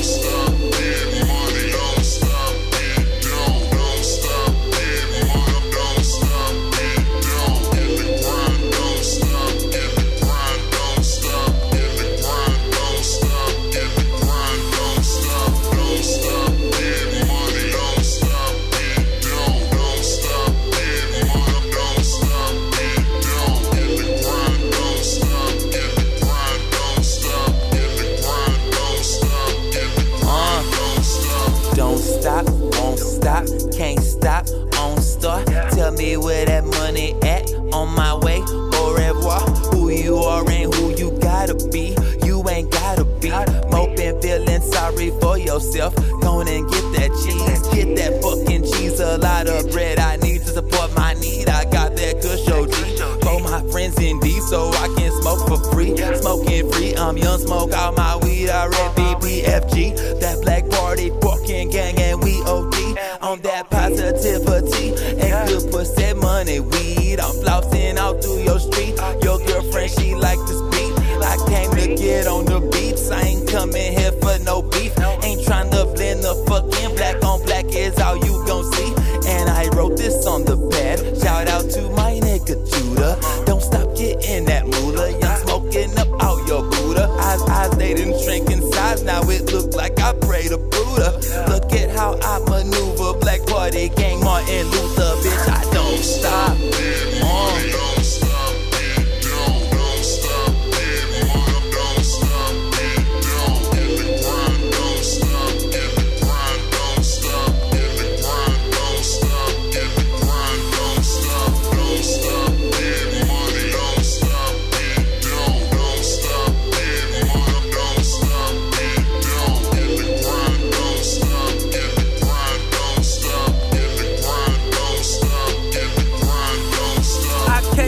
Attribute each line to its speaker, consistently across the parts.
Speaker 1: place.
Speaker 2: stop, on star. Tell me where that money at, on my way, au revoir. Who you are and who you gotta be, you ain't gotta be. Moping, feeling sorry for yourself. Go and get that cheese, get that fucking cheese. A lot of bread I need to support my need. I got that kush show For my friends indeed, so I can smoke for free. Smoking free, I'm young, smoke all my weed. I read BBFG on that positivity and good pussy money weed. I'm flossing out through your street. Your girlfriend, she like to speak. I came to get on the beats. I ain't coming here for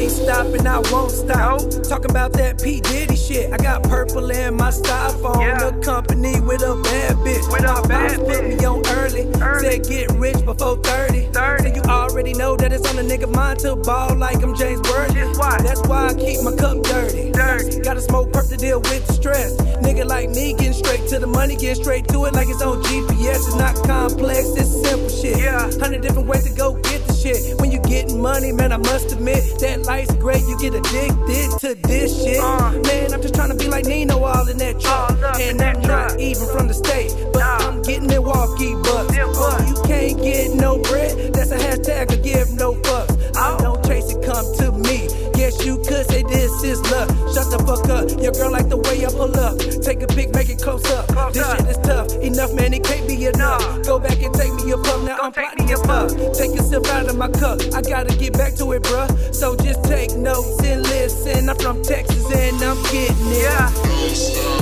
Speaker 3: ain't stopping, I won't stop. Nope. Talking about that P. Diddy shit. I got purple in my styrofoam. Yeah. The company with a bad bitch. With my a bad bitch. put me on early. early. Said get rich before 30. 30. So you already know that it's on a nigga mind to ball like I'm James Worthy. That's why I keep my cup dirty. dirty. Gotta smoke purple to deal with the stress. Nigga like me getting straight to the money, getting straight to it like it's on GPS. It's not complex, it's simple shit. Yeah. Hundred different ways to go get the shit. When you getting money, man, I must admit that life's great. You get addicted to this shit. Man, I'm just trying to be like Nino all in that truck. And I'm not even from the state, but I'm getting walkie bucks. Oh, you can't get no bread. That's a hashtag of give no fucks. I don't chase it, come to me. Guess you could say this is love. Shut the fuck up. Your girl like the way I pull up. Take a pic, make it close up. Close this up. shit is tough. Enough, man, it can't be enough. Go back and take me a puff. Now Don't I'm plotting your fuck. Take a my cup. I gotta get back to it, bruh. So just take notes and listen. I'm from Texas and I'm getting it.
Speaker 4: Yeah.